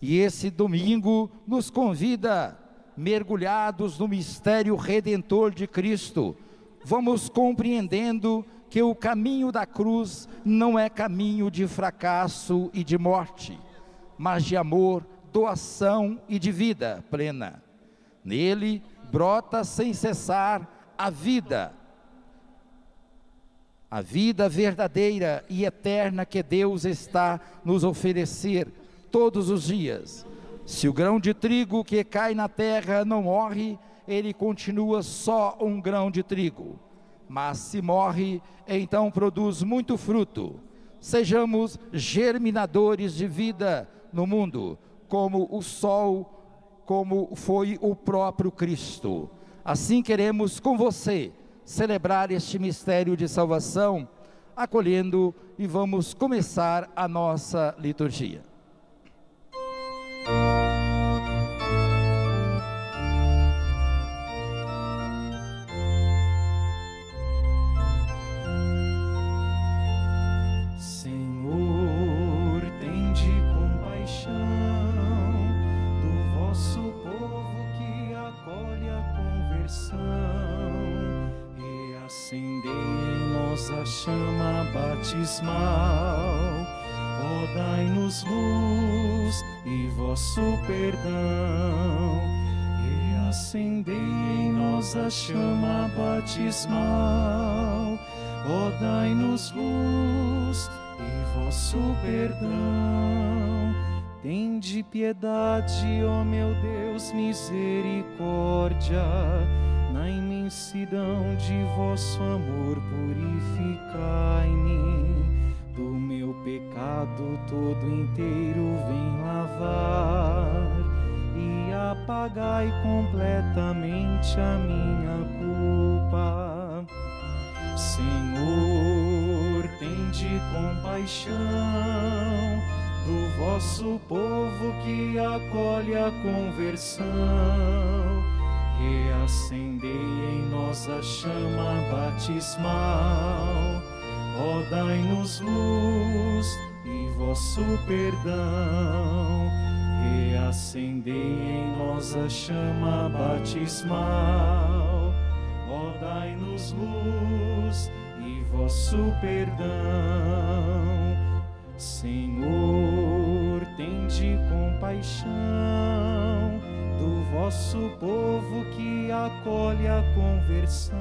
E esse domingo nos convida, mergulhados no mistério redentor de Cristo, vamos compreendendo que o caminho da cruz não é caminho de fracasso e de morte, mas de amor, doação e de vida plena. Nele brota sem cessar a vida, a vida verdadeira e eterna que Deus está nos oferecer todos os dias. Se o grão de trigo que cai na terra não morre, ele continua só um grão de trigo mas se morre, então produz muito fruto. Sejamos germinadores de vida no mundo, como o sol, como foi o próprio Cristo. Assim queremos com você celebrar este mistério de salvação, acolhendo e vamos começar a nossa liturgia. Perdão. Tende piedade, ó meu Deus, misericórdia na imensidão de vosso amor, purificai-me. Do meu pecado todo inteiro vem lavar e apagai completamente a minha culpa. Senhor, tende compaixão do vosso povo que acolhe a conversão. Reacendei em nós a chama batismal, ó dai-nos luz e vosso perdão. Reacendei em nós a chama batismal, ó dai-nos luz vosso perdão. Senhor, tende compaixão do vosso povo que acolhe a conversão.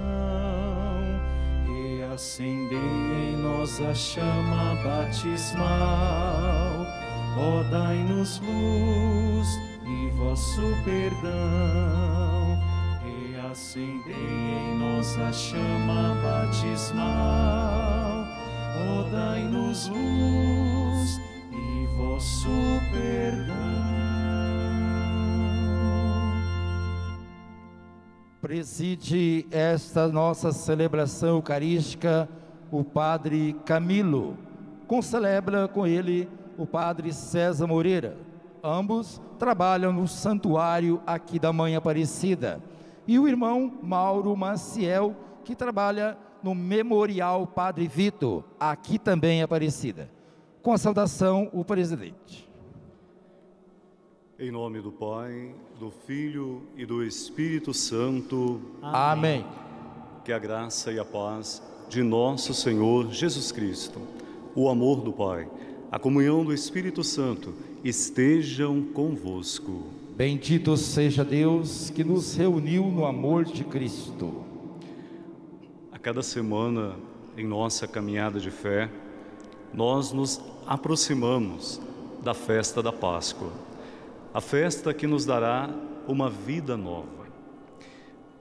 Reacendei em nós a chama batismal, ó dai-nos luz e vosso perdão. Reacendei em nós a chama batismal, ó dai-nos luz e vosso perdão. Preside esta nossa celebração eucarística o Padre Camilo. Concelebra com ele o Padre César Moreira. Ambos trabalham no santuário aqui da Mãe Aparecida. E o irmão Mauro Maciel, que trabalha no Memorial Padre Vitor, aqui também Aparecida. Com a saudação, o presidente. Em nome do Pai, do Filho e do Espírito Santo. Amém. Que a graça e a paz de nosso Senhor Jesus Cristo, o amor do Pai, a comunhão do Espírito Santo estejam convosco. Bendito seja Deus que nos reuniu no amor de Cristo. A cada semana, em nossa caminhada de fé, nós nos aproximamos da festa da Páscoa a festa que nos dará uma vida nova.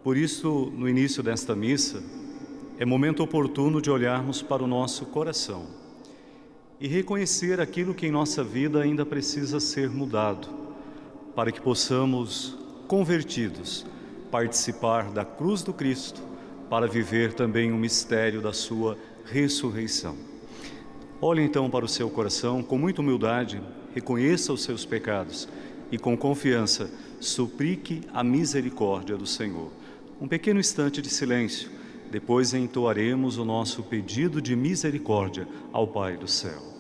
Por isso, no início desta missa, é momento oportuno de olharmos para o nosso coração e reconhecer aquilo que em nossa vida ainda precisa ser mudado, para que possamos, convertidos, participar da cruz do Cristo, para viver também o mistério da Sua ressurreição. Olhe então para o seu coração com muita humildade, reconheça os seus pecados e com confiança suplique a misericórdia do Senhor. Um pequeno instante de silêncio, depois entoaremos o nosso pedido de misericórdia ao Pai do céu.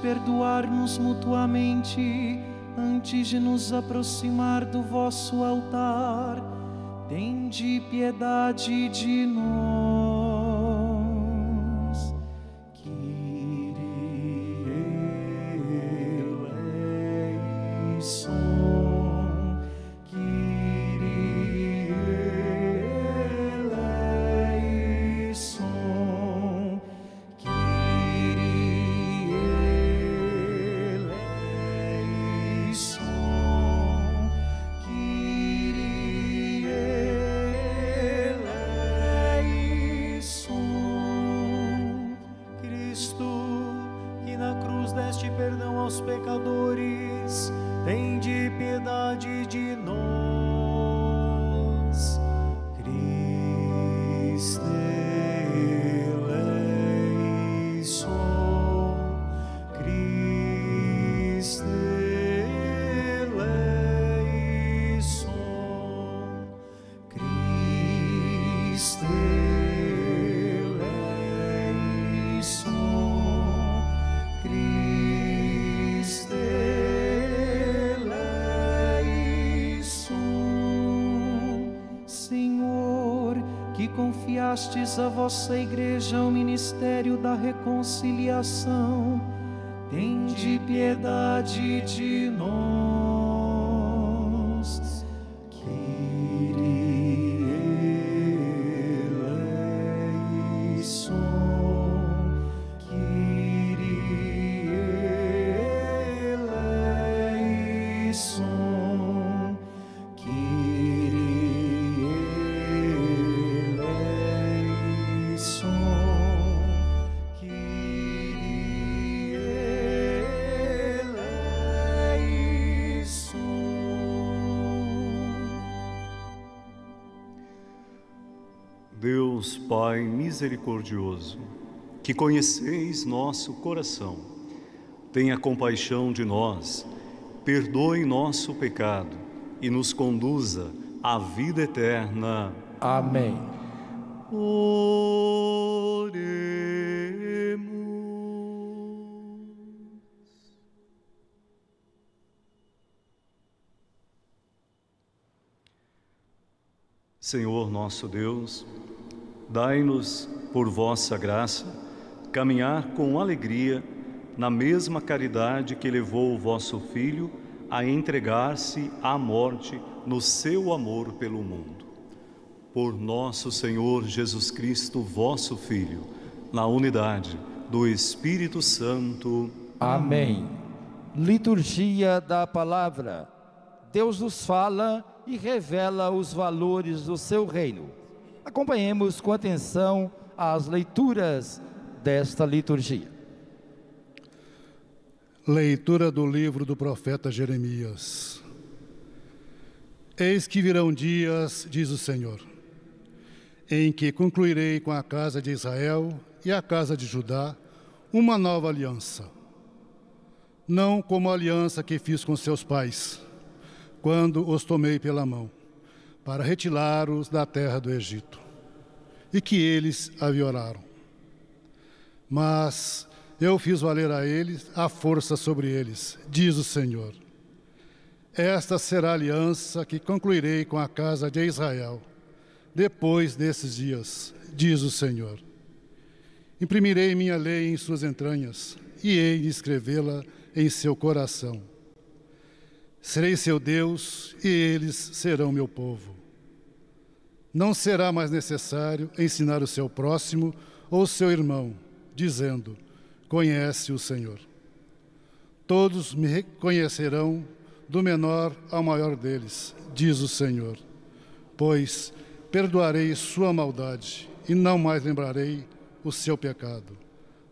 Perdoar-nos mutuamente antes de nos aproximar do vosso altar, tende piedade de nós. A vossa igreja o ministério da reconciliação, tende piedade de Deus Pai misericordioso, que conheceis nosso coração, tenha compaixão de nós, perdoe nosso pecado e nos conduza à vida eterna. Amém. Oremos. Senhor nosso Deus, dai-nos, por vossa graça, caminhar com alegria na mesma caridade que levou o vosso Filho a entregar-se à morte no seu amor pelo mundo. Por nosso Senhor Jesus Cristo, vosso Filho, na unidade do Espírito Santo. Amém. Liturgia da Palavra. Deus nos fala e revela os valores do seu reino. Acompanhemos com atenção as leituras desta liturgia. Leitura do livro do profeta Jeremias. Eis que virão dias, diz o Senhor, em que concluirei com a casa de Israel e a casa de Judá uma nova aliança. Não como a aliança que fiz com seus pais, quando os tomei pela mão, para retirá-los da terra do Egito, e que eles a violaram. Mas eu fiz valer a eles a força sobre eles, diz o Senhor. Esta será a aliança que concluirei com a casa de Israel, depois desses dias, diz o Senhor. Imprimirei minha lei em suas entranhas, e hei de escrevê-la em seu coração. Serei seu Deus, e eles serão meu povo. Não será mais necessário ensinar o seu próximo ou seu irmão, dizendo: Conhece o Senhor. Todos me reconhecerão, do menor ao maior deles, diz o Senhor. Pois perdoarei sua maldade e não mais lembrarei o seu pecado.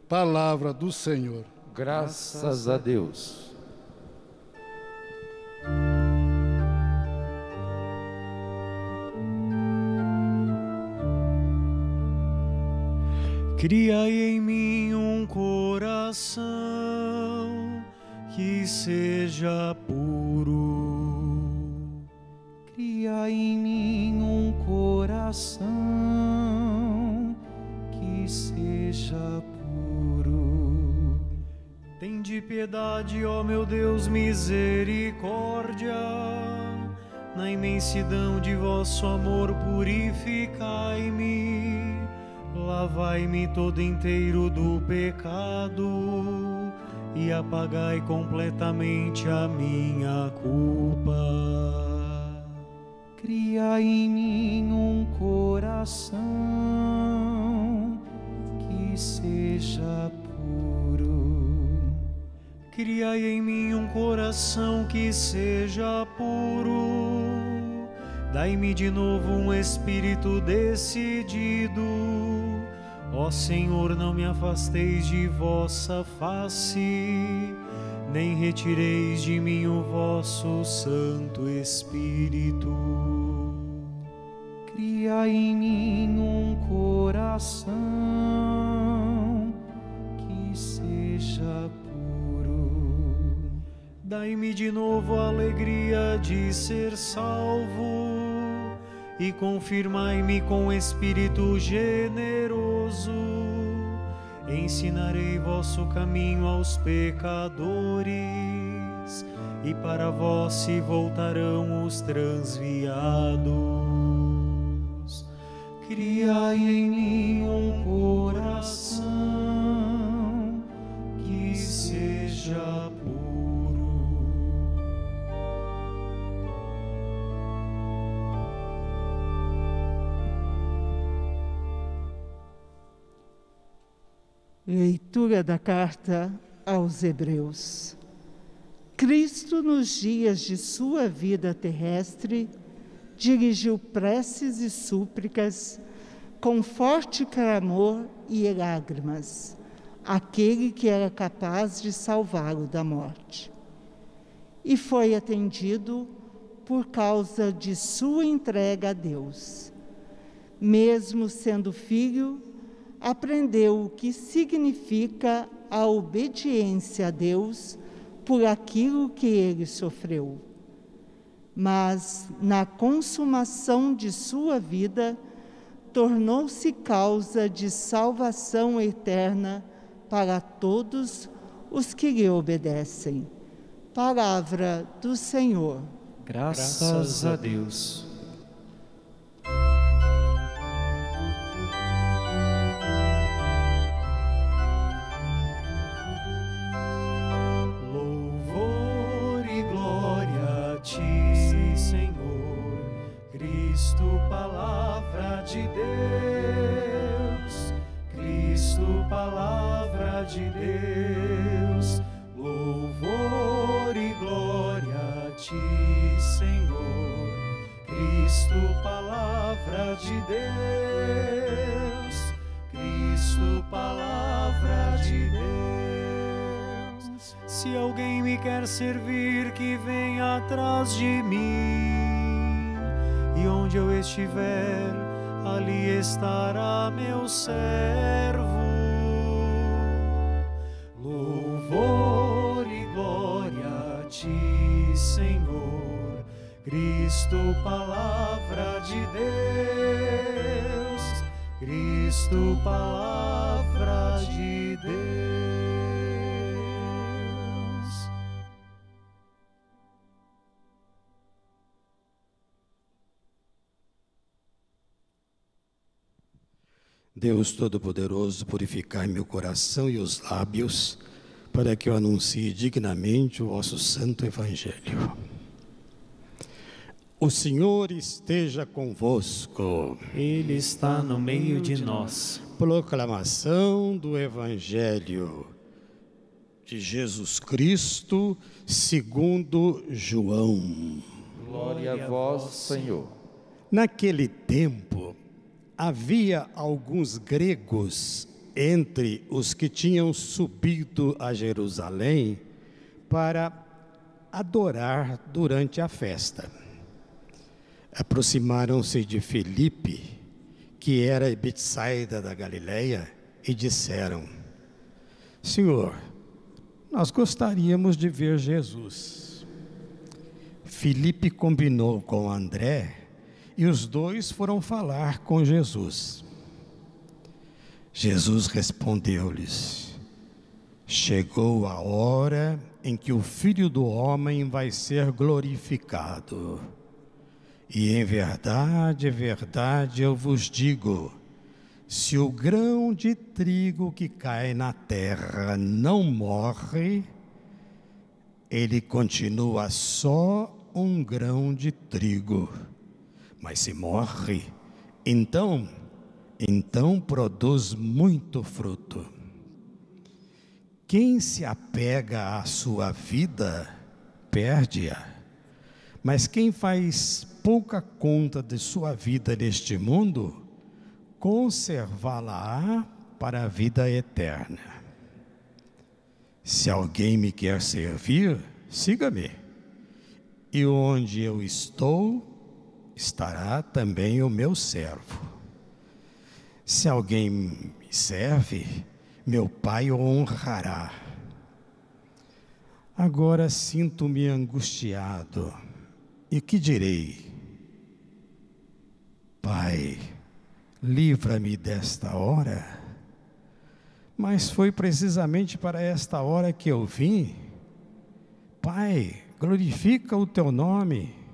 Palavra do Senhor. Graças a Deus. Criai em mim um coração que seja puro. Cria em mim um coração que seja puro. piedade, ó meu Deus, misericórdia. Na imensidão de vosso amor, purificai-me, lavai-me todo inteiro do pecado e apagai completamente a minha culpa. Cria em mim um coração que seja Criai em mim um coração que seja puro. Dai-me de novo um espírito decidido. Ó Senhor, não me afasteis de vossa face, nem retireis de mim o vosso Santo Espírito. Cria em mim um coração que seja puro Dai-me de novo a alegria de ser salvo e confirmai-me com espírito generoso. Ensinarei vosso caminho aos pecadores e para vós se voltarão os transviados. Criai em mim um coração Leitura da carta aos Hebreus. Cristo, nos dias de sua vida terrestre, dirigiu preces e súplicas com forte clamor e lágrimas àquele que era capaz de salvá-lo da morte. E foi atendido por causa de sua entrega a Deus. Mesmo sendo filho, aprendeu o que significa a obediência a Deus por aquilo que ele sofreu. Mas, na consumação de sua vida, tornou-se causa de salvação eterna para todos os que lhe obedecem. Palavra do Senhor. Graças a Deus. Servir que vem atrás de mim. E onde eu estiver, ali estará meu servo. Louvor e glória a ti, Senhor, Cristo, palavra de Deus, Cristo, palavra Deus Todo-Poderoso, purificai meu coração e os lábios, para que eu anuncie dignamente o vosso santo Evangelho. O Senhor esteja convosco. Ele está no meio de nós. Proclamação do Evangelho de Jesus Cristo, segundo João. Glória a vós, Senhor. Naquele tempo, havia alguns gregos entre os que tinham subido a Jerusalém para adorar durante a festa. Aproximaram-se de Filipe, que era Betsaida da Galileia, e disseram: Senhor, nós gostaríamos de ver Jesus. Filipe combinou com André e os dois foram falar com Jesus. Jesus respondeu-lhes: Chegou a hora em que o Filho do Homem vai ser glorificado. E em verdade, verdade eu vos digo: se o grão de trigo que cai na terra não morre, ele continua só um grão de trigo. Mas se morre, então, então produz muito fruto. Quem se apega à sua vida, perde-a. Mas quem faz pouca conta de sua vida neste mundo, conservá-la para a vida eterna. Se alguém me quer servir, siga-me. E onde eu estou, estará também o meu servo. Se alguém me serve, meu Pai o honrará. Agora sinto-me angustiado. E que direi? Pai, livra-me desta hora. Mas foi precisamente para esta hora que eu vim. Pai, glorifica o teu nome.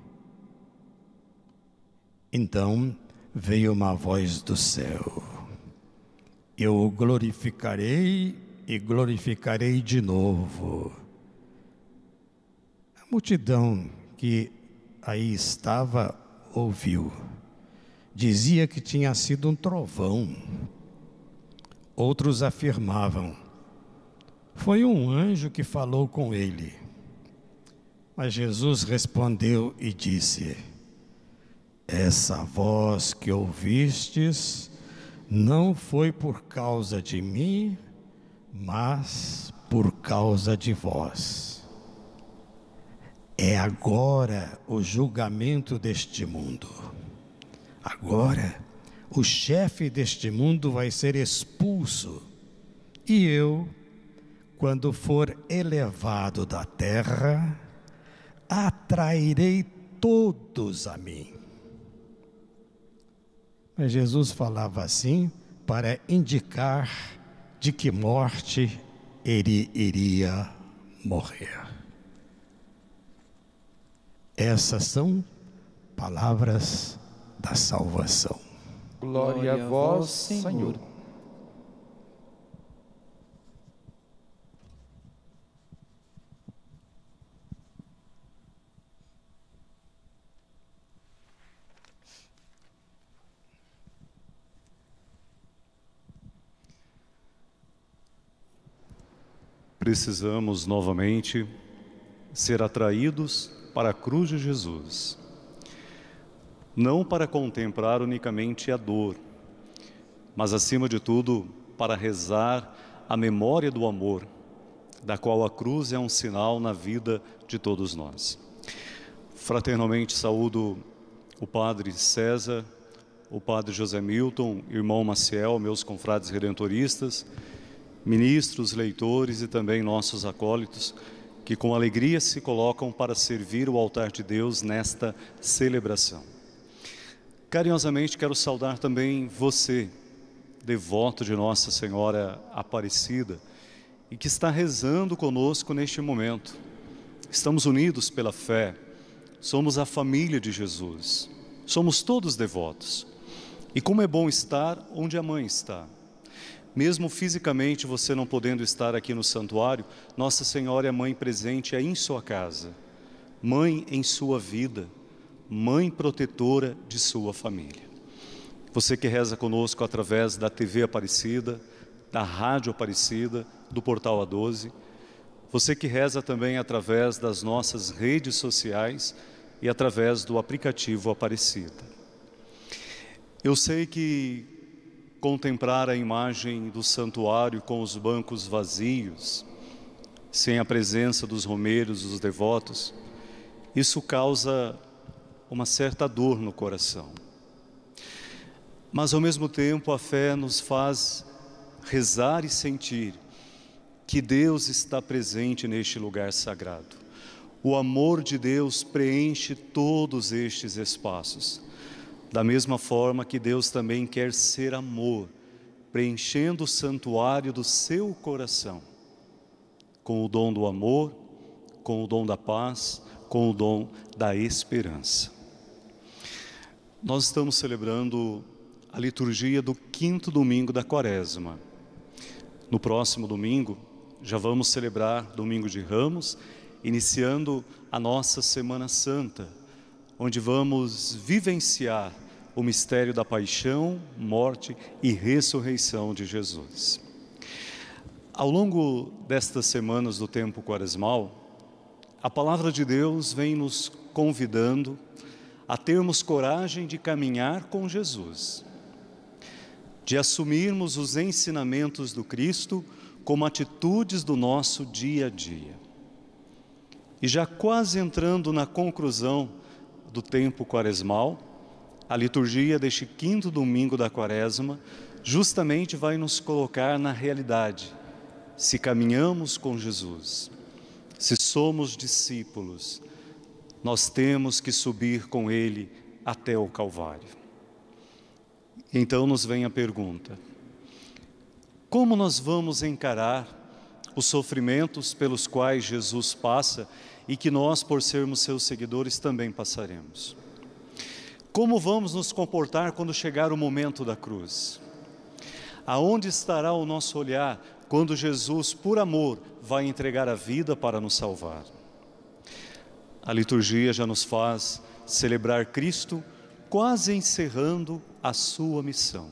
Então veio uma voz do céu: Eu o glorificarei e glorificarei de novo. A multidão que aí estava ouviu dizia que tinha sido um trovão. Outros afirmavam: foi um anjo que falou com ele. Mas Jesus respondeu e disse: Essa voz que ouvistes não foi por causa de mim, mas por causa de vós. É agora o julgamento deste mundo. Agora, o chefe deste mundo vai ser expulso, e eu, quando for elevado da terra, atrairei todos a mim. Mas Jesus falava assim para indicar de que morte ele iria morrer. Essas são palavras da salvação. Glória a vós, Senhor. Precisamos novamente ser atraídos para a cruz de Jesus não para contemplar unicamente a dor, mas acima de tudo para rezar a memória do amor, da qual a cruz é um sinal na vida de todos nós. Fraternalmente saúdo o Padre César, o Padre José Milton, irmão Maciel, meus confrades redentoristas, ministros, leitores e também nossos acólitos, que com alegria se colocam para servir o altar de Deus nesta celebração. Carinhosamente quero saudar também você, devoto de Nossa Senhora Aparecida, e que está rezando conosco neste momento. Estamos unidos pela fé, somos a família de Jesus, somos todos devotos. E como é bom estar onde a mãe está. Mesmo fisicamente você não podendo estar aqui no santuário, Nossa Senhora é mãe presente aí em sua casa, mãe em sua vida mãe protetora de sua família. Você que reza conosco através da TV Aparecida, da Rádio Aparecida, do Portal A12, você que reza também através das nossas redes sociais e através do aplicativo Aparecida. Eu sei que contemplar a imagem do santuário com os bancos vazios, sem a presença dos romeiros, dos devotos, isso causa uma certa dor no coração. Mas ao mesmo tempo a fé nos faz rezar e sentir que Deus está presente neste lugar sagrado. O amor de Deus preenche todos estes espaços. Da mesma forma que Deus também quer ser amor, preenchendo o santuário do seu coração. com o dom do amor, com o dom da paz, com o dom da esperança. Nós estamos celebrando a liturgia do quinto domingo da quaresma. No próximo domingo, já vamos celebrar Domingo de Ramos, iniciando a nossa Semana Santa, onde vamos vivenciar o mistério da paixão, morte e ressurreição de Jesus. Ao longo destas semanas do tempo quaresmal, a palavra de Deus vem nos convidando a termos coragem de caminhar com Jesus, de assumirmos os ensinamentos do Cristo como atitudes do nosso dia a dia. E já quase entrando na conclusão do tempo quaresmal, a liturgia deste quinto domingo da quaresma justamente vai nos colocar na realidade. Se caminhamos com Jesus, se somos discípulos, nós temos que subir com Ele até o Calvário. Então nos vem a pergunta: como nós vamos encarar os sofrimentos pelos quais Jesus passa e que nós, por sermos seus seguidores, também passaremos? Como vamos nos comportar quando chegar o momento da cruz? Aonde estará o nosso olhar quando Jesus, por amor, vai entregar a vida para nos salvar? A liturgia já nos faz celebrar Cristo quase encerrando a sua missão.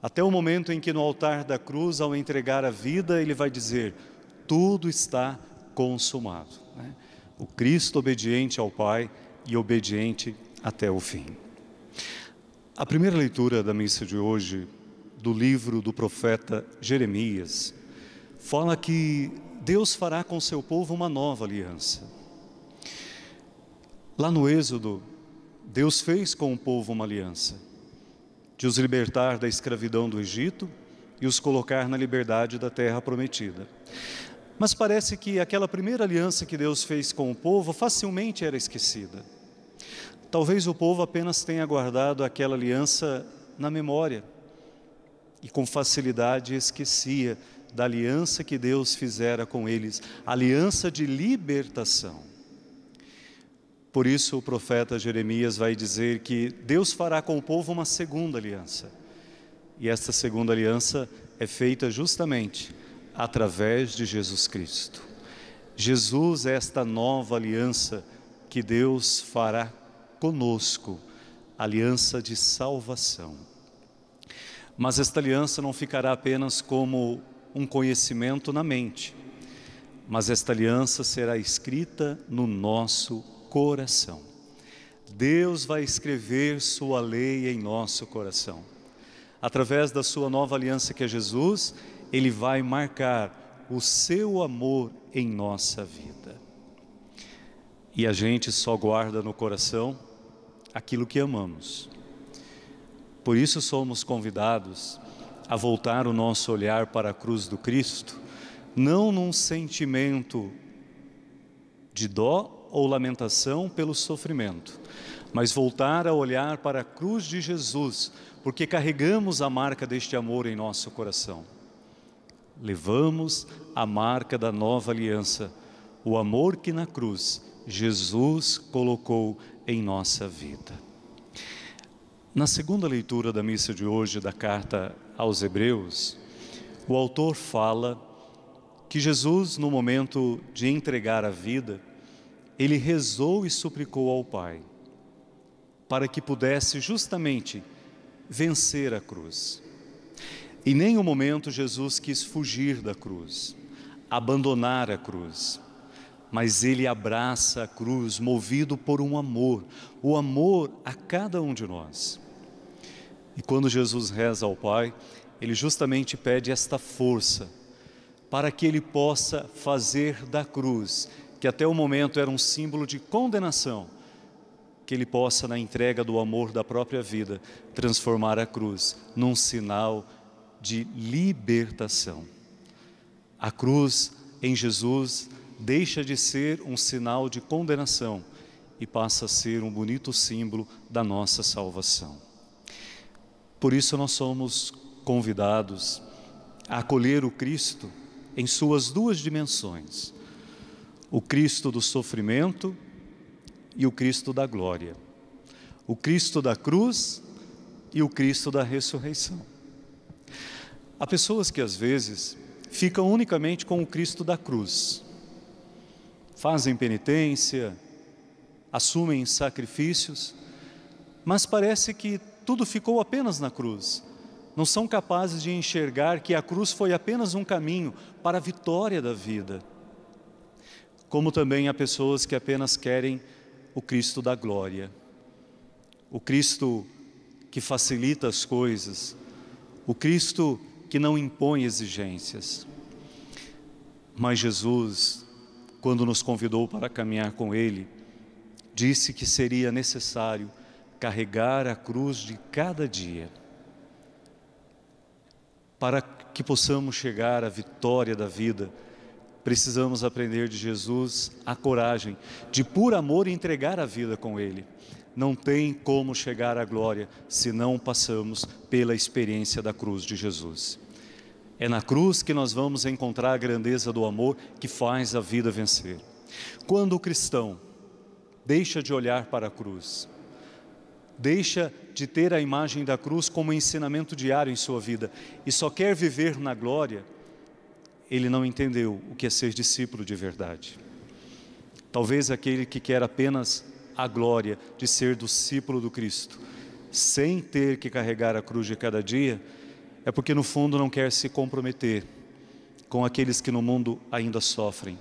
Até o momento em que no altar da cruz, ao entregar a vida, ele vai dizer: tudo está consumado. O Cristo obediente ao Pai e obediente até o fim. A primeira leitura da missa de hoje, do livro do profeta Jeremias, fala que Deus fará com seu povo uma nova aliança. Lá no Êxodo, Deus fez com o povo uma aliança, de os libertar da escravidão do Egito e os colocar na liberdade da terra prometida. Mas parece que aquela primeira aliança que Deus fez com o povo facilmente era esquecida. Talvez o povo apenas tenha guardado aquela aliança na memória e com facilidade esquecia da aliança que Deus fizera com eles, aliança de libertação. Por isso o profeta Jeremias vai dizer que Deus fará com o povo uma segunda aliança. E esta segunda aliança é feita justamente através de Jesus Cristo. Jesus é esta nova aliança que Deus fará conosco, aliança de salvação. Mas esta aliança não ficará apenas como um conhecimento na mente, mas esta aliança será escrita no nosso coração. Deus vai escrever sua lei em nosso coração. Através da sua nova aliança que é Jesus, ele vai marcar o seu amor em nossa vida. E a gente só guarda no coração aquilo que amamos. Por isso somos convidados a voltar o nosso olhar para a cruz do Cristo, não num sentimento de dó ou lamentação pelo sofrimento, mas voltar a olhar para a cruz de Jesus, porque carregamos a marca deste amor em nosso coração. Levamos a marca da nova aliança, o amor que na cruz Jesus colocou em nossa vida. Na segunda leitura da missa de hoje da carta aos Hebreus, o autor fala que Jesus, no momento de entregar a vida, ele rezou e suplicou ao Pai para que pudesse justamente vencer a cruz. Em nenhum momento Jesus quis fugir da cruz, abandonar a cruz mas ele abraça a cruz movido por um amor, o amor a cada um de nós. E quando Jesus reza ao Pai, ele justamente pede esta força para que ele possa fazer da cruz, que até o momento era um símbolo de condenação, que ele possa, na entrega do amor da própria vida, transformar a cruz num sinal de libertação. A cruz em Jesus deixa de ser um sinal de condenação e passa a ser um bonito símbolo da nossa salvação. Por isso nós somos convidados a acolher o Cristo em suas duas dimensões: o Cristo do sofrimento e o Cristo da glória, o Cristo da cruz e o Cristo da ressurreição. Há pessoas que às vezes ficam unicamente com o Cristo da cruz, fazem penitência, assumem sacrifícios, mas parece que tudo ficou apenas na cruz. Não são capazes de enxergar que a cruz foi apenas um caminho para a vitória da vida. Como também há pessoas que apenas querem o Cristo da glória, o Cristo que facilita as coisas, o Cristo que não impõe exigências. Mas Jesus, quando nos convidou para caminhar com Ele, disse que seria necessário carregar a cruz de cada dia, para que possamos chegar à vitória da vida. Precisamos aprender de Jesus a coragem de, por amor, entregar a vida com Ele. Não tem como chegar à glória se não passamos pela experiência da cruz de Jesus. É na cruz que nós vamos encontrar a grandeza do amor que faz a vida vencer. Quando o cristão deixa de olhar para a cruz, deixa de ter a imagem da cruz como ensinamento diário em sua vida e só quer viver na glória, ele não entendeu o que é ser discípulo de verdade. Talvez aquele que quer apenas a glória de ser discípulo do Cristo, sem ter que carregar a cruz de cada dia, é porque no fundo não quer se comprometer com aqueles que no mundo ainda sofrem.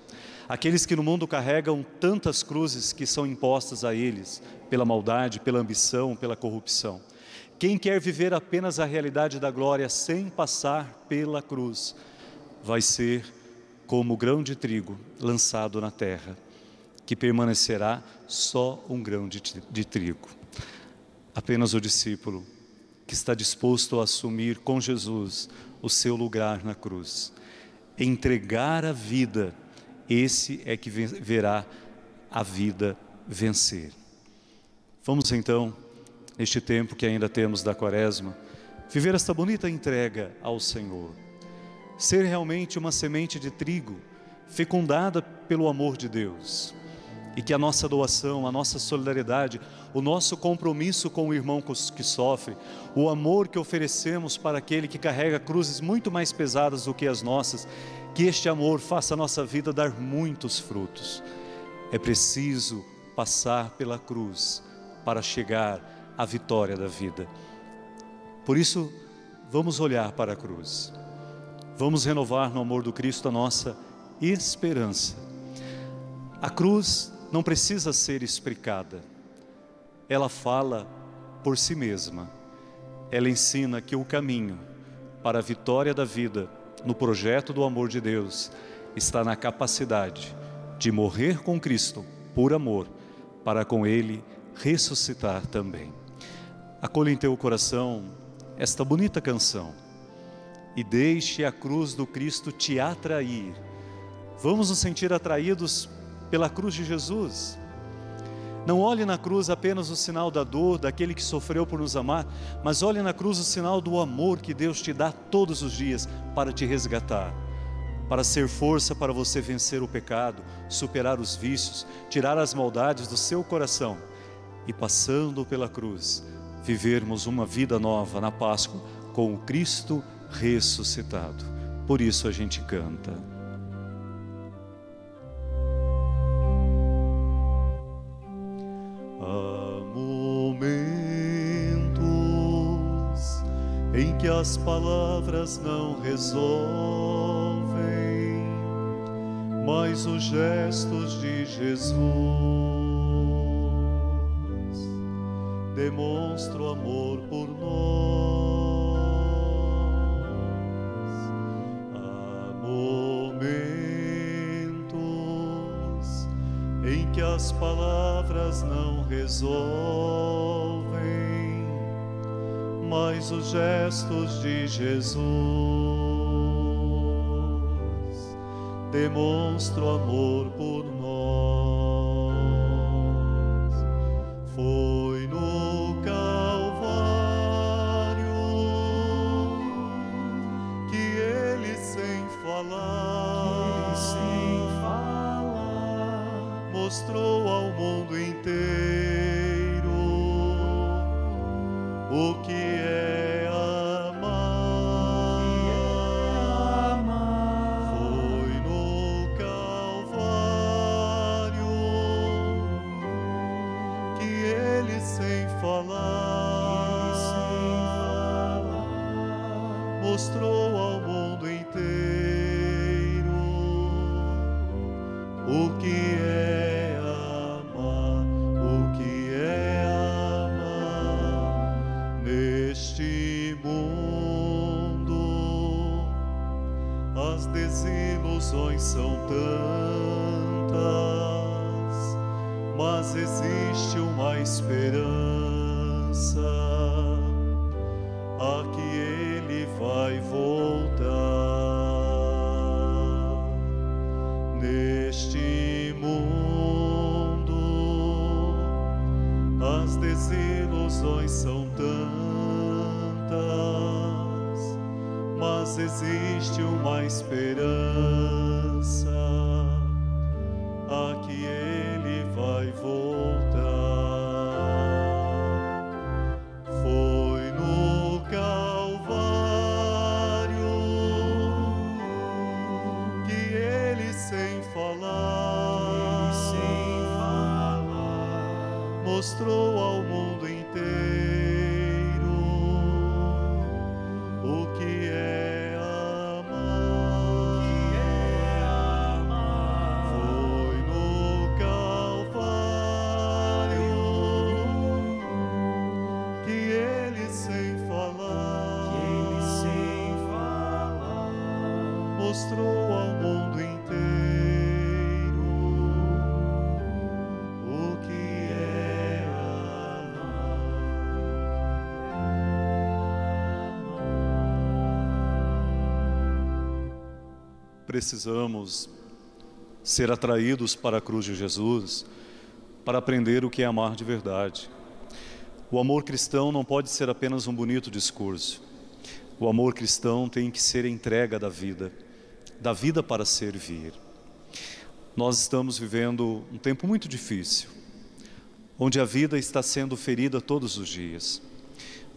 Aqueles que no mundo carregam tantas cruzes que são impostas a eles pela maldade, pela ambição, pela corrupção. Quem quer viver apenas a realidade da glória sem passar pela cruz, vai ser como o grão de trigo lançado na terra que permanecerá só um grão de, de trigo. Apenas o discípulo que está disposto a assumir com Jesus o seu lugar na cruz, entregar a vida, esse é que verá a vida vencer. Vamos então, neste tempo que ainda temos da quaresma, viver esta bonita entrega ao Senhor. Ser realmente uma semente de trigo fecundada pelo amor de Deus e que a nossa doação, a nossa solidariedade, o nosso compromisso com o irmão que sofre, o amor que oferecemos para aquele que carrega cruzes muito mais pesadas do que as nossas, que este amor faça a nossa vida dar muitos frutos. É preciso passar pela cruz para chegar à vitória da vida. Por isso, vamos olhar para a cruz. Vamos renovar no amor do Cristo a nossa esperança. A cruz não precisa ser explicada. Ela fala por si mesma. Ela ensina que o caminho para a vitória da vida no projeto do amor de Deus está na capacidade de morrer com Cristo por amor, para com Ele ressuscitar também. Acolha em teu coração esta bonita canção e deixe a cruz do Cristo te atrair. Vamos nos sentir atraídos pela cruz de Jesus. Não olhe na cruz apenas o sinal da dor, daquele que sofreu por nos amar, mas olhe na cruz o sinal do amor que Deus te dá todos os dias para te resgatar, para ser força para você vencer o pecado, superar os vícios, tirar as maldades do seu coração e, passando pela cruz, vivermos uma vida nova na Páscoa com o Cristo ressuscitado. Por isso a gente canta. que as palavras não resolvem, mas os gestos de Jesus demonstram amor por nós. Em que as palavras não resolvem mas os gestos de Jesus demonstram amor por nós. Mostrou Precisamos ser atraídos para a cruz de Jesus para aprender o que é amar de verdade. O amor cristão não pode ser apenas um bonito discurso. O amor cristão tem que ser entrega da vida, da vida para servir. Nós estamos vivendo um tempo muito difícil, onde a vida está sendo ferida todos os dias.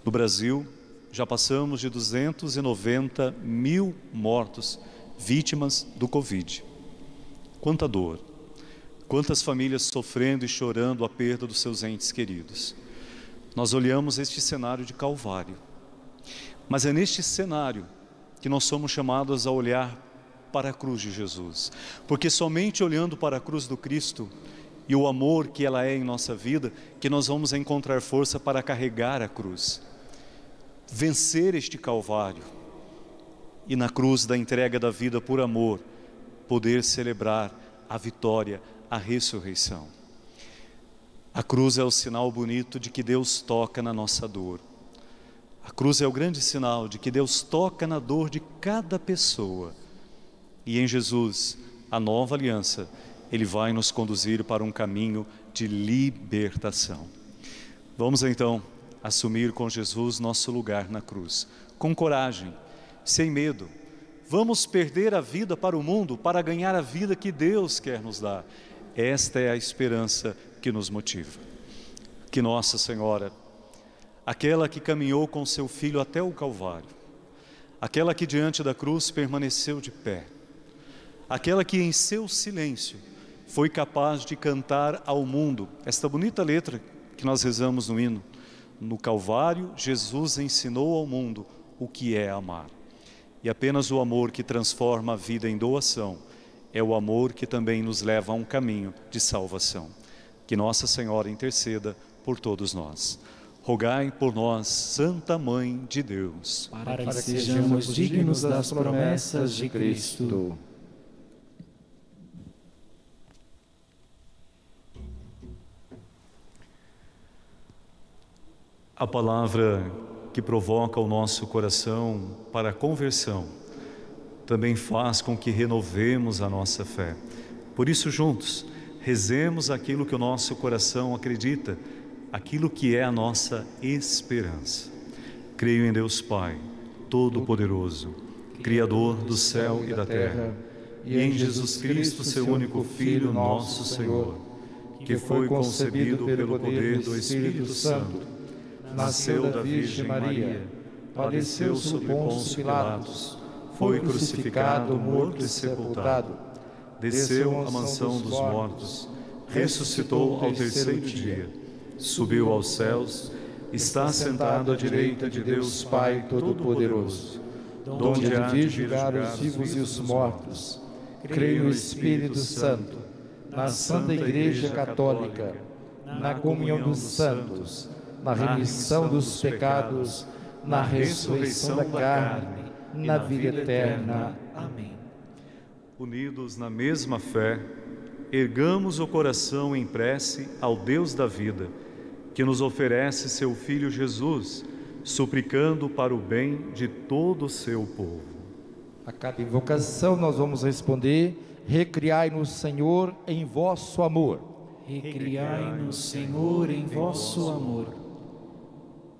No Brasil, já passamos de 290 mil mortos vítimas do Covid. Quanta dor, quantas famílias sofrendo e chorando a perda dos seus entes queridos. Nós olhamos este cenário de Calvário, mas é neste cenário que nós somos chamados a olhar para a cruz de Jesus, porque somente olhando para a cruz do Cristo e o amor que ela é em nossa vida, que nós vamos encontrar força para carregar a cruz, vencer este Calvário e na cruz da entrega da vida por amor, poder celebrar a vitória, a ressurreição. A cruz é o sinal bonito de que Deus toca na nossa dor. A cruz é o grande sinal de que Deus toca na dor de cada pessoa. E em Jesus, a nova aliança, Ele vai nos conduzir para um caminho de libertação. Vamos então assumir com Jesus nosso lugar na cruz, com coragem, sem medo. Vamos perder a vida para o mundo para ganhar a vida que Deus quer nos dar. Esta é a esperança que nos motiva. Que Nossa Senhora, aquela que caminhou com seu filho até o Calvário, aquela que diante da cruz permaneceu de pé, aquela que em seu silêncio foi capaz de cantar ao mundo esta bonita letra que nós rezamos no hino. No Calvário, Jesus ensinou ao mundo o que é amar. E apenas o amor que transforma a vida em doação é o amor que também nos leva a um caminho de salvação. Que Nossa Senhora interceda por todos nós. Rogai por nós, Santa Mãe de Deus, para que sejamos dignos das promessas de Cristo. A palavra que provoca o nosso coração para a conversão também faz com que renovemos a nossa fé. Por isso, juntos, rezemos aquilo que o nosso coração acredita, aquilo que é a nossa esperança. Creio em Deus Pai, Todo-Poderoso, Criador do céu e da terra, e em Jesus Cristo, seu único Filho, nosso Senhor que foi concebido pelo poder do Espírito Santo, nasceu da Virgem Maria, padeceu sob Pôncio Pilatos, foi crucificado, morto e sepultado, desceu à mansão dos mortos, ressuscitou ao terceiro dia, subiu aos céus, está sentado à direita de Deus Pai Todo-Poderoso, donde há de julgar os vivos e os mortos. Creio no Espírito Santo na Santa Igreja Católica, na comunhão dos santos, na remissão dos pecados, na ressurreição da carne, na vida eterna. Amém. Unidos na mesma fé, ergamos o coração em prece ao Deus da vida, que nos oferece seu Filho Jesus, suplicando para o bem de todo o seu povo. A cada invocação nós vamos responder Recriai-nos, Senhor, em vosso amor. Recriai-nos, Senhor, em vosso amor.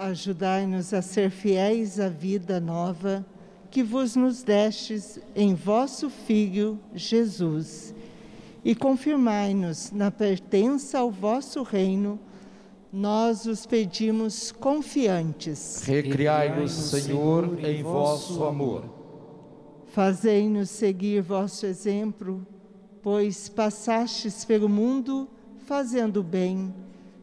Ajudai-nos a ser fiéis à vida nova que vos nos destes em vosso Filho Jesus. E confirmai-nos na pertença ao vosso reino. Nós os pedimos confiantes. Recriai-nos, Senhor, em vosso amor. Fazei-nos seguir vosso exemplo, pois passastes pelo mundo fazendo bem,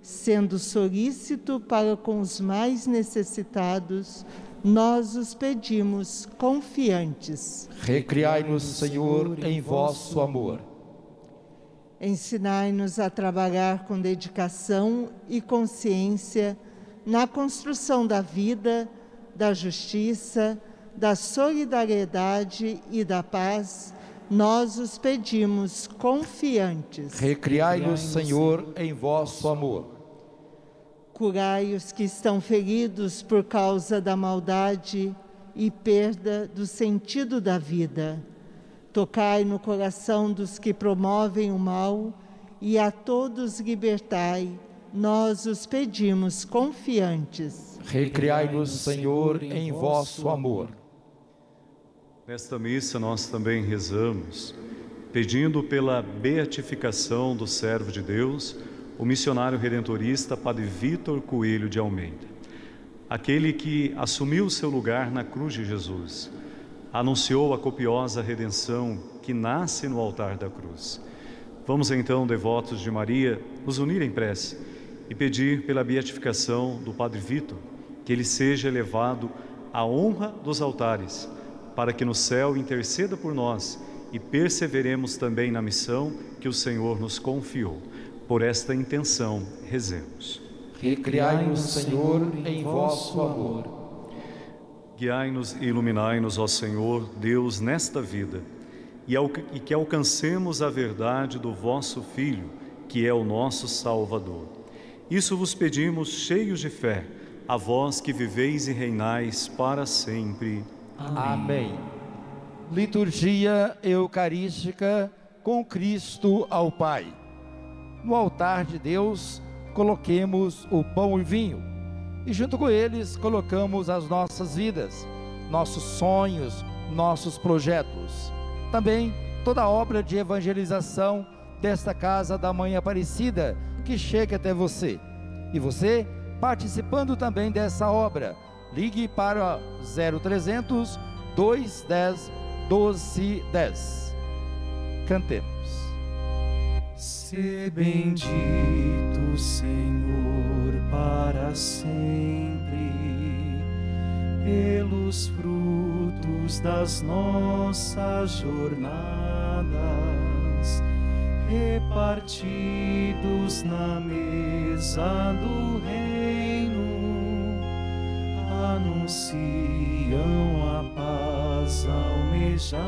sendo solícito para com os mais necessitados, nós os pedimos confiantes. Recriai-nos, Senhor, em vosso amor. Ensinai-nos a trabalhar com dedicação e consciência na construção da vida, da justiça, da solidariedade e da paz, nós os pedimos confiantes. Recriai-nos, Senhor, em vosso amor. Curai os que estão feridos por causa da maldade e perda do sentido da vida. Tocai no coração dos que promovem o mal e a todos libertai. Nós os pedimos confiantes. Recriai-nos, Senhor, em vosso amor. Nesta missa nós também rezamos, pedindo pela beatificação do servo de Deus, o missionário redentorista Padre Vítor Coelho de Almeida, aquele que assumiu seu lugar na cruz de Jesus, anunciou a copiosa redenção que nasce no altar da cruz. Vamos então, devotos de Maria, nos unir em prece e pedir pela beatificação do Padre Vítor, que ele seja elevado à honra dos altares para que no céu interceda por nós e perseveremos também na missão que o Senhor nos confiou. Por esta intenção, rezemos. Recriai-nos, Senhor, em vosso amor. Guiai-nos e iluminai-nos, ó Senhor, Deus, nesta vida, e, que alcancemos a verdade do vosso Filho, que é o nosso Salvador. Isso vos pedimos, cheios de fé, a vós que viveis e reinais para sempre. Amém. Liturgia Eucarística com Cristo ao Pai. No altar de Deus, coloquemos o pão e vinho, e junto com eles colocamos as nossas vidas, nossos sonhos, nossos projetos. Também toda a obra de evangelização desta casa da Mãe Aparecida que chega até você. E você participando também dessa obra Ligue para 0300 210 1210. Cantemos. Se bendito, Senhor, para sempre, pelos frutos das nossas jornadas, repartidos na mesa do Reino anunciam a paz almejada,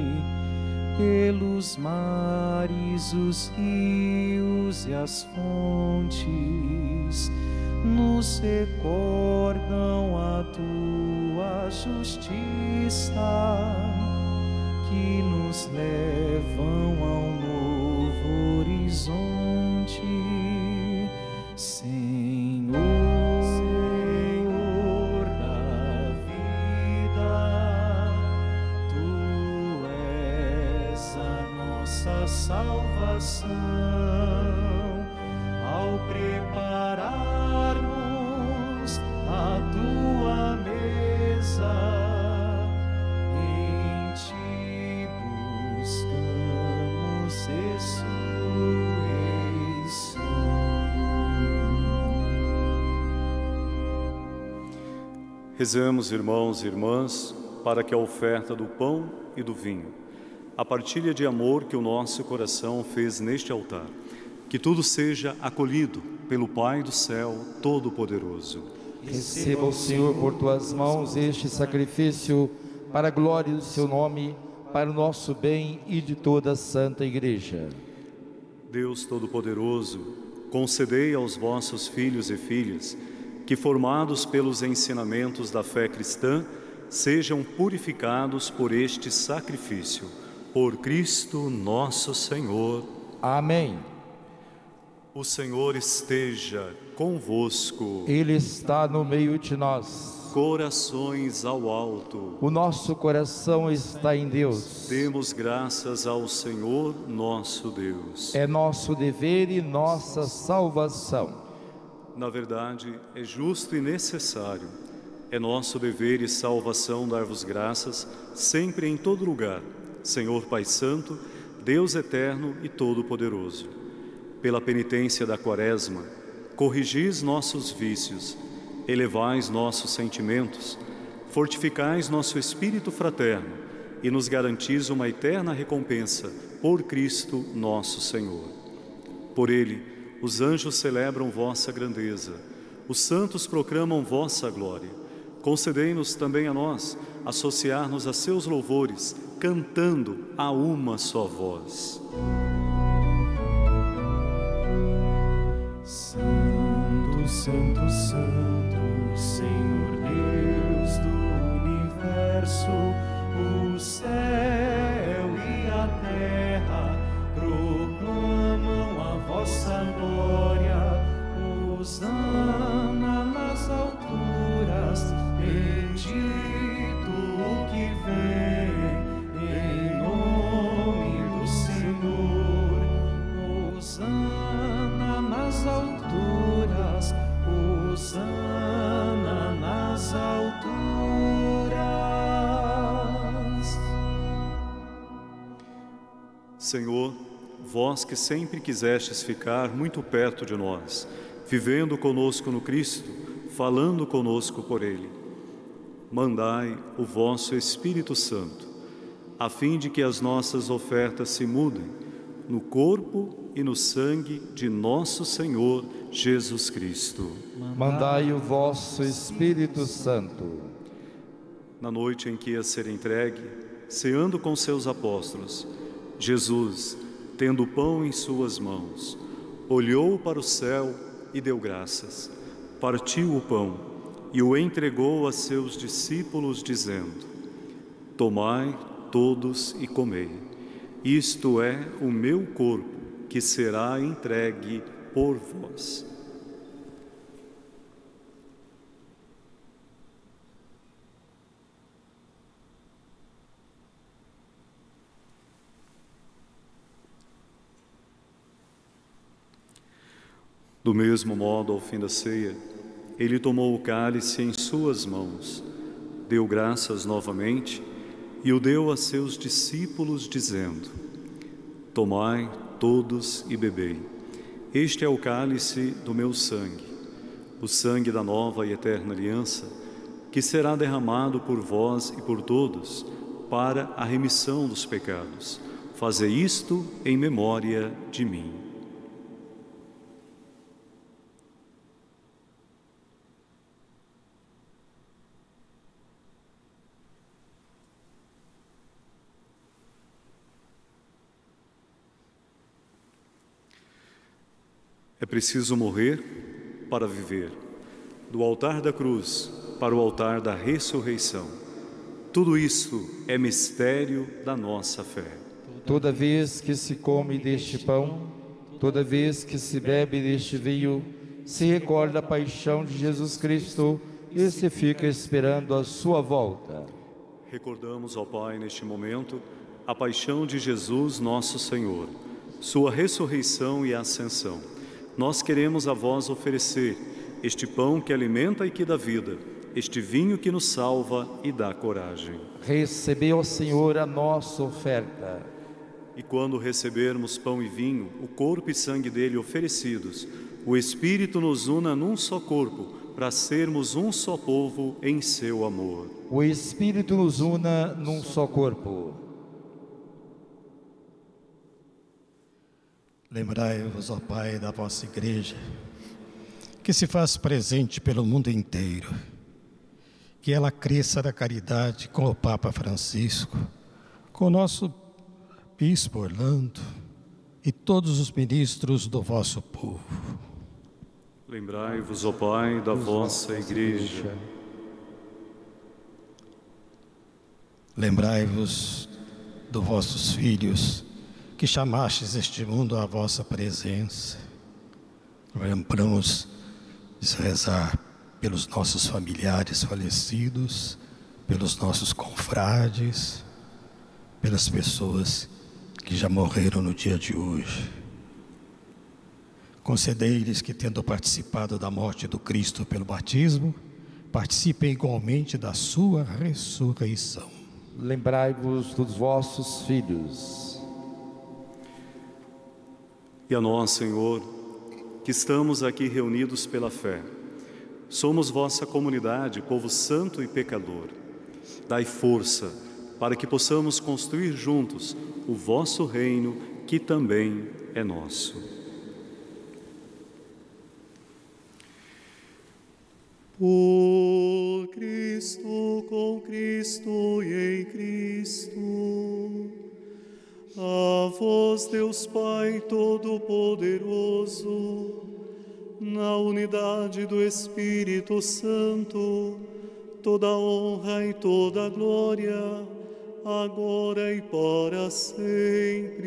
Pelos mares, os rios e as fontes nos recordam a tua justiça, que nos levam ao novo horizonte. Senhor, salvação. Ao prepararmos a tua mesa, em ti buscamos ressurreição. Rezemos, irmãos e irmãs, para que a oferta do pão e do vinho, a partilha de amor que o nosso coração fez neste altar, que tudo seja acolhido pelo Pai do céu Todo-Poderoso. Receba o Senhor por tuas mãos este sacrifício para a glória do seu nome, para o nosso bem e de toda a santa igreja. Deus Todo-Poderoso, concedei aos vossos filhos e filhas que, formados pelos ensinamentos da fé cristã, sejam purificados por este sacrifício. Por Cristo nosso Senhor. Amém. O Senhor esteja convosco. Ele está no meio de nós. Corações ao alto. O nosso coração está em Deus. Demos graças ao Senhor nosso Deus. É nosso dever e nossa salvação. Na verdade, é justo e necessário. É nosso dever e salvação dar-vos graças, sempre e em todo lugar, Senhor Pai Santo, Deus eterno e todo-poderoso. Pela penitência da Quaresma, corrigis nossos vícios, elevais nossos sentimentos, fortificais nosso espírito fraterno e nos garantis uma eterna recompensa por Cristo nosso Senhor. Por ele, os anjos celebram vossa grandeza, os santos proclamam vossa glória. Concedei-nos também a nós associar-nos a seus louvores, cantando a uma só voz. Santo, Santo, Santo, Senhor Deus do universo, o céu e a terra proclamam a vossa glória. Hosana nas Senhor, vós que sempre quisestes ficar muito perto de nós, vivendo conosco no Cristo, falando conosco por Ele, mandai o vosso Espírito Santo, a fim de que as nossas ofertas se mudem no corpo e no sangue de nosso Senhor Jesus Cristo. Mandai o vosso Espírito Santo. Na noite em que ia ser entregue, ceando com seus apóstolos, Jesus, tendo o pão em suas mãos, olhou para o céu e deu graças. Partiu o pão e o entregou a seus discípulos, dizendo: Tomai todos e comei. Isto é o meu corpo, que será entregue por vós. Do mesmo modo, ao fim da ceia, ele tomou o cálice em suas mãos, deu graças novamente e o deu a seus discípulos, dizendo: Tomai todos e bebei. Este é o cálice do meu sangue, o sangue da nova e eterna aliança, que será derramado por vós e por todos para a remissão dos pecados. Fazei isto em memória de mim. Preciso morrer para viver. Do altar da cruz para o altar da ressurreição. Tudo isso é mistério da nossa fé. Toda vez que se come deste pão, toda vez que se bebe deste vinho, se recorda a paixão de Jesus Cristo e se fica esperando a sua volta. Recordamos, ó Pai, neste momento, a paixão de Jesus, nosso Senhor, sua ressurreição e ascensão nós queremos a vós oferecer este pão que alimenta e que dá vida, este vinho que nos salva e dá coragem. Recebeu, Senhor, a nossa oferta. E quando recebermos pão e vinho, o corpo e sangue dele oferecidos, o Espírito nos una num só corpo, para sermos um só povo em seu amor. O Espírito nos una num só corpo. Lembrai-vos, ó Pai, da vossa igreja, que se faz presente pelo mundo inteiro, que ela cresça da caridade com o Papa Francisco, com o nosso Bispo Orlando e todos os ministros do vosso povo. Lembrai-vos, ó Pai, da vossa igreja. Lembrai-vos dos vossos filhos que chamastes este mundo à vossa presença. Lembramos de rezar pelos nossos familiares falecidos, pelos nossos confrades, pelas pessoas que já morreram no dia de hoje. Concedei-lhes que, tendo participado da morte do Cristo pelo batismo, participem igualmente da sua ressurreição. Lembrai-vos dos vossos filhos e a nós, Senhor, que estamos aqui reunidos pela fé. Somos vossa comunidade, povo santo e pecador. Dai força para que possamos construir juntos o vosso reino, que também é nosso. Por Cristo, com Cristo e em Cristo a vós, Deus Pai Todo-Poderoso, na unidade do Espírito Santo, toda honra e toda glória, agora e para sempre.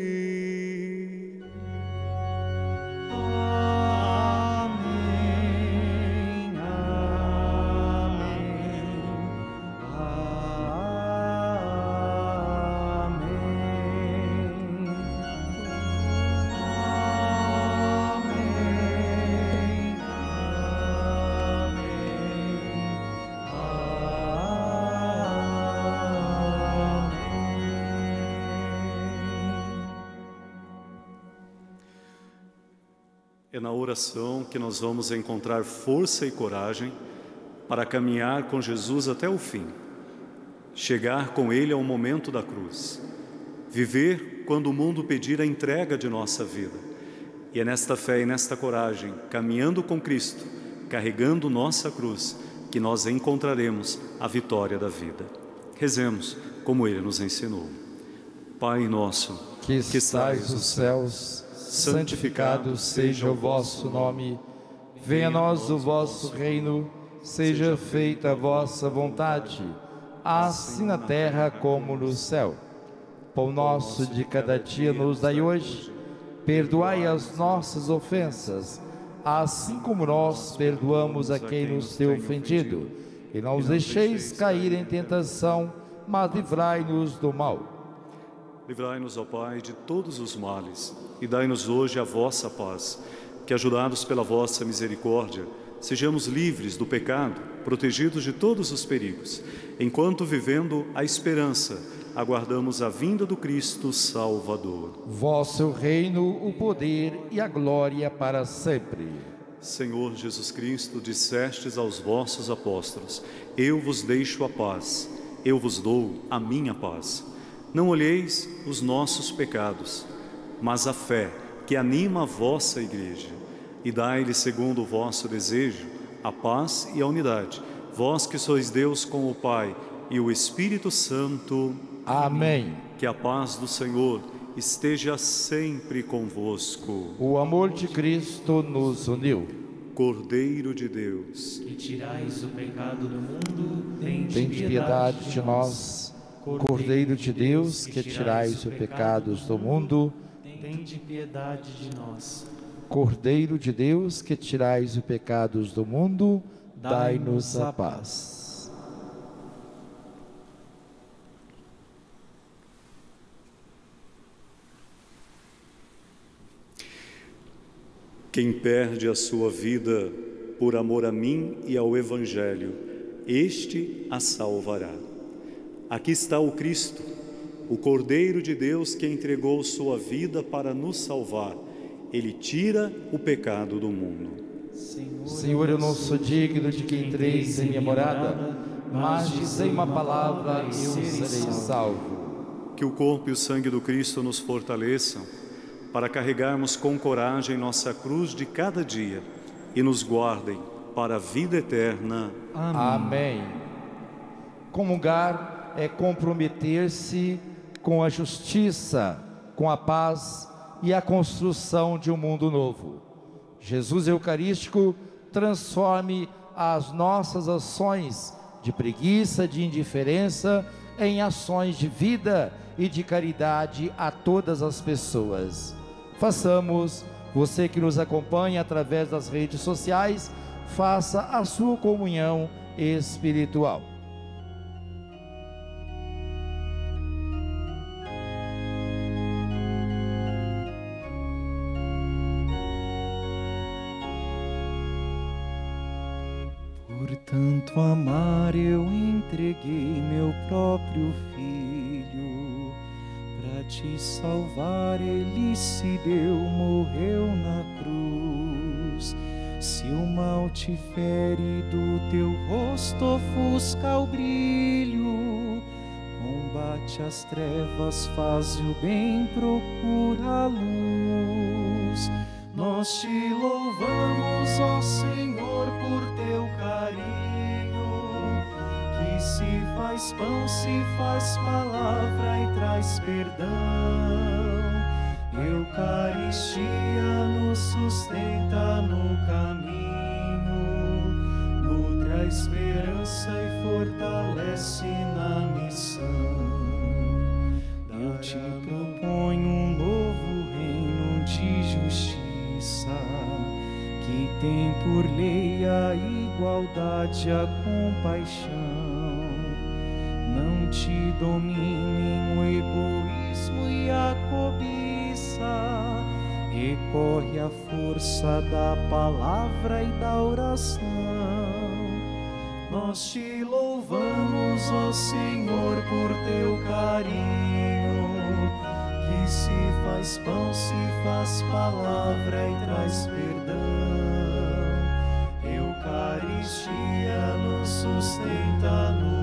É na oração que nós vamos encontrar força e coragem para caminhar com Jesus até o fim, chegar com Ele ao momento da cruz, viver quando o mundo pedir a entrega de nossa vida. E é nesta fé e nesta coragem, caminhando com Cristo, carregando nossa cruz, que nós encontraremos a vitória da vida. Rezemos como Ele nos ensinou. Pai nosso, que, que estais nos céus, santificado seja o vosso nome. Venha a nós o vosso reino, seja feita a vossa vontade, assim na terra como no céu. Pão nosso de cada dia nos dai hoje, perdoai as nossas ofensas, assim como nós perdoamos a quem nos tem ofendido. E não os deixeis cair em tentação, mas livrai-nos do mal. Livrai-nos, ó Pai, de todos os males e dai-nos hoje a vossa paz, que, ajudados pela vossa misericórdia, sejamos livres do pecado, protegidos de todos os perigos, enquanto vivendo a esperança, aguardamos a vinda do Cristo Salvador. Vosso reino, o poder e a glória para sempre. Senhor Jesus Cristo, dissestes aos vossos apóstolos: Eu vos deixo a paz, eu vos dou a minha paz. Não olheis os nossos pecados, mas a fé que anima a vossa igreja, e dai-lhe, segundo o vosso desejo, a paz e a unidade. Vós que sois Deus com o Pai e o Espírito Santo. Amém. Que a paz do Senhor esteja sempre convosco. O amor de Cristo nos uniu. Cordeiro de Deus, que tirais o pecado do mundo, Tende piedade de nós. Cordeiro de Deus, que tirais os pecados do mundo. Tende piedade de nós. Cordeiro de Deus, que tirais os pecados do mundo, dai-nos a paz. quem perde a sua vida por amor a mim e ao Evangelho, este a salvará. Aqui está o Cristo, o Cordeiro de Deus que entregou sua vida para nos salvar. Ele tira o pecado do mundo. Senhor, eu não sou digno de que entreis em minha morada, mas dizei uma palavra e eu serei salvo. Que o corpo e o sangue do Cristo nos fortaleçam para carregarmos com coragem nossa cruz de cada dia e nos guardem para a vida eterna. Amém. Comungar é comprometer-se com a justiça, com a paz e a construção de um mundo novo. Jesus Eucarístico transforme as nossas ações de preguiça, de indiferença, em ações de vida e de caridade a todas as pessoas. Façamos, você que nos acompanha através das redes sociais, faça a sua comunhão espiritual. Por tanto amar eu entreguei meu próprio filho. Para te salvar ele se deu morreu na cruz. Se o mal te fere do teu rosto ofusca o brilho. Combate as trevas faz o bem procura a luz. Nós te louvamos, ó Senhor, faz pão, se faz palavra e traz perdão. Eucaristia nos sustenta no caminho, nutre a esperança e fortalece na missão. Eu te proponho um novo reino de justiça que tem por lei a igualdade, a compaixão. Não te dominem o egoísmo e a cobiça. Recorre à força da palavra e da oração. Nós te louvamos, ó Senhor, por teu carinho que se faz pão, se faz palavra e traz perdão. Eucaristia nos sustenta no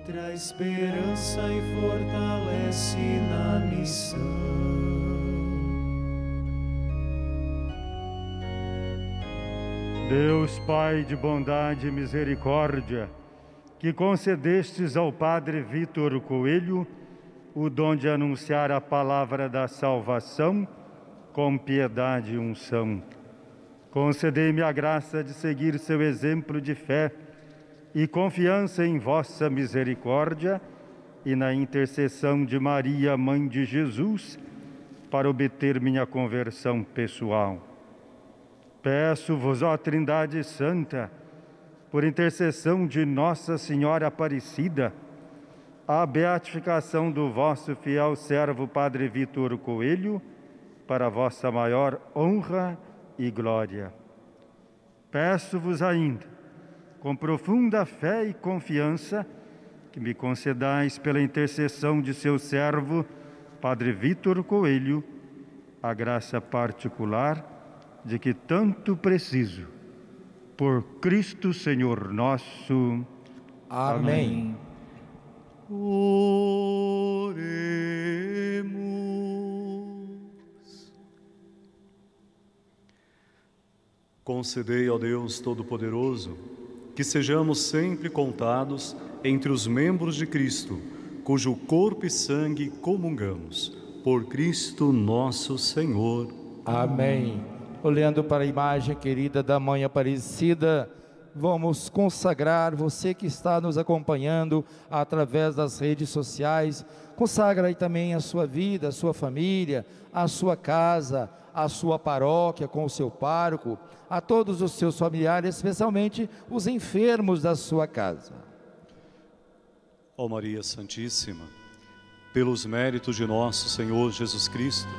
nutre a esperança e fortalece na missão. Deus Pai de bondade e misericórdia, que concedestes ao Padre Vitor Coelho o dom de anunciar a palavra da salvação com piedade e unção. Concedei-me a graça de seguir seu exemplo de fé e confiança em vossa misericórdia e na intercessão de Maria, Mãe de Jesus, para obter minha conversão pessoal. Peço-vos, ó Trindade Santa, por intercessão de Nossa Senhora Aparecida, a beatificação do vosso fiel servo Padre Vitor Coelho, para vossa maior honra e glória. Peço-vos ainda, com profunda fé e confiança, que me concedais pela intercessão de seu servo, Padre Vitor Coelho, a graça particular de que tanto preciso. Por Cristo Senhor nosso. Amém. Oremos. Concedei, ó Deus Todo-Poderoso, que sejamos sempre contados entre os membros de Cristo cujo corpo e sangue comungamos. Por Cristo nosso Senhor. Amém. Olhando para a imagem querida da Mãe Aparecida, vamos consagrar você que está nos acompanhando através das redes sociais. Consagra aí também a sua vida, a sua família, a sua casa, a sua paróquia com o seu pároco, a todos os seus familiares, especialmente os enfermos da sua casa. Ó Maria Santíssima, pelos méritos de nosso Senhor Jesus Cristo,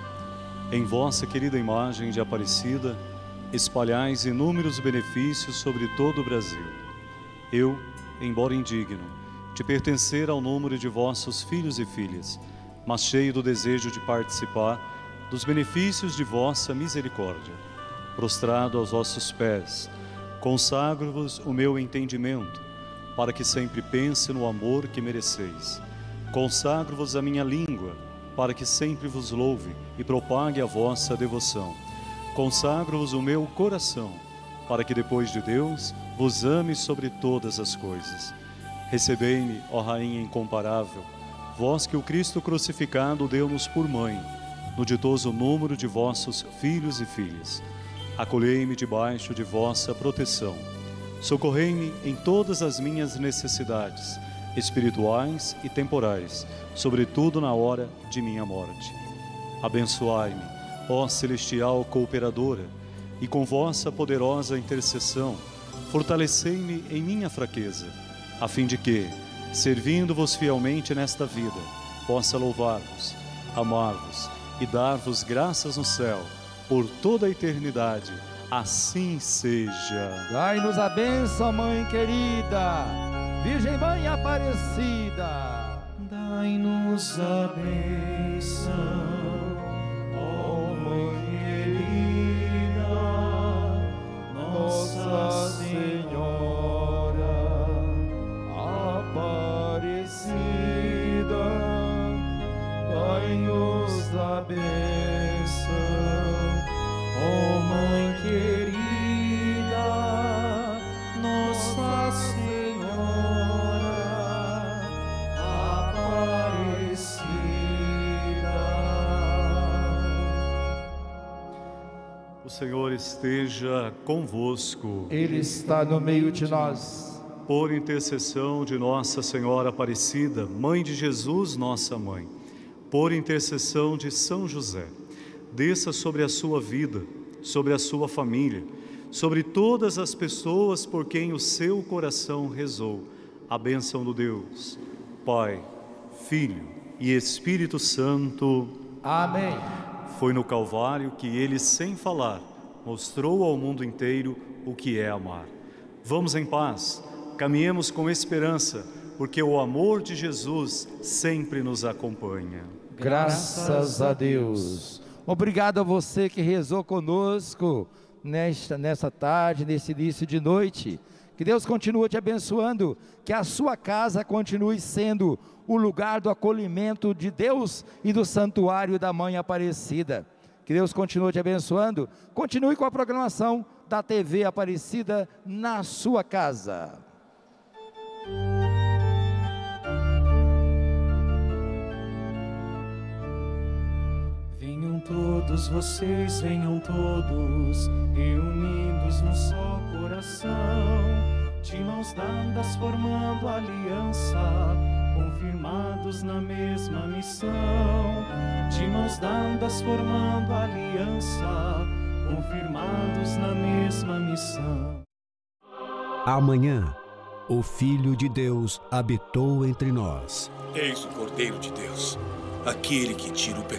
em vossa querida imagem de Aparecida, espalhais inúmeros benefícios sobre todo o Brasil. Eu, embora indigno, de pertencer ao número de vossos filhos e filhas, mas cheio do desejo de participar dos benefícios de vossa misericórdia, prostrado aos vossos pés, consagro-vos o meu entendimento, para que sempre pense no amor que mereceis. Consagro-vos a minha língua, para que sempre vos louve e propague a vossa devoção. Consagro-vos o meu coração, para que depois de Deus vos ame sobre todas as coisas. Recebei-me, ó Rainha incomparável, vós que o Cristo crucificado deu-nos por mãe, no ditoso número de vossos filhos e filhas. Acolhei-me debaixo de vossa proteção. Socorrei-me em todas as minhas necessidades, espirituais e temporais, sobretudo na hora de minha morte. Abençoai-me, ó celestial cooperadora, e com vossa poderosa intercessão, fortalecei-me em minha fraqueza, a fim de que, servindo-vos fielmente nesta vida, possa louvar-vos, amar-vos e dar-vos graças no céu por toda a eternidade. Assim seja. Dai-nos a bênção, Mãe querida, Virgem Mãe Aparecida. Dai-nos a bênção, ó Mãe querida, Nossa Senhora bênção, ó Mãe querida, Nossa Senhora Aparecida. O Senhor esteja convosco. Ele está no meio de nós. Por intercessão de Nossa Senhora Aparecida, Mãe de Jesus, nossa mãe, por intercessão de São José, desça sobre a sua vida, sobre a sua família, sobre todas as pessoas por quem o seu coração rezou, a bênção do Deus, Pai, Filho e Espírito Santo. Amém. Foi no Calvário que ele, sem falar, mostrou ao mundo inteiro o que é amar. Vamos em paz, caminhemos com esperança, porque o amor de Jesus sempre nos acompanha. Graças a Deus. Obrigado a você que rezou conosco nesta, nessa tarde, nesse início de noite. Que Deus continue te abençoando, que a sua casa continue sendo o lugar do acolhimento de Deus e do santuário da Mãe Aparecida. Que Deus continue te abençoando. Continue com a programação da TV Aparecida na sua casa. Todos vocês, venham todos, reunidos num só coração, de mãos dadas formando aliança, confirmados na mesma missão. De mãos dadas formando aliança, confirmados na mesma missão. Amanhã, o Filho de Deus habitou entre nós. Eis o Cordeiro de Deus, aquele que tira o pecado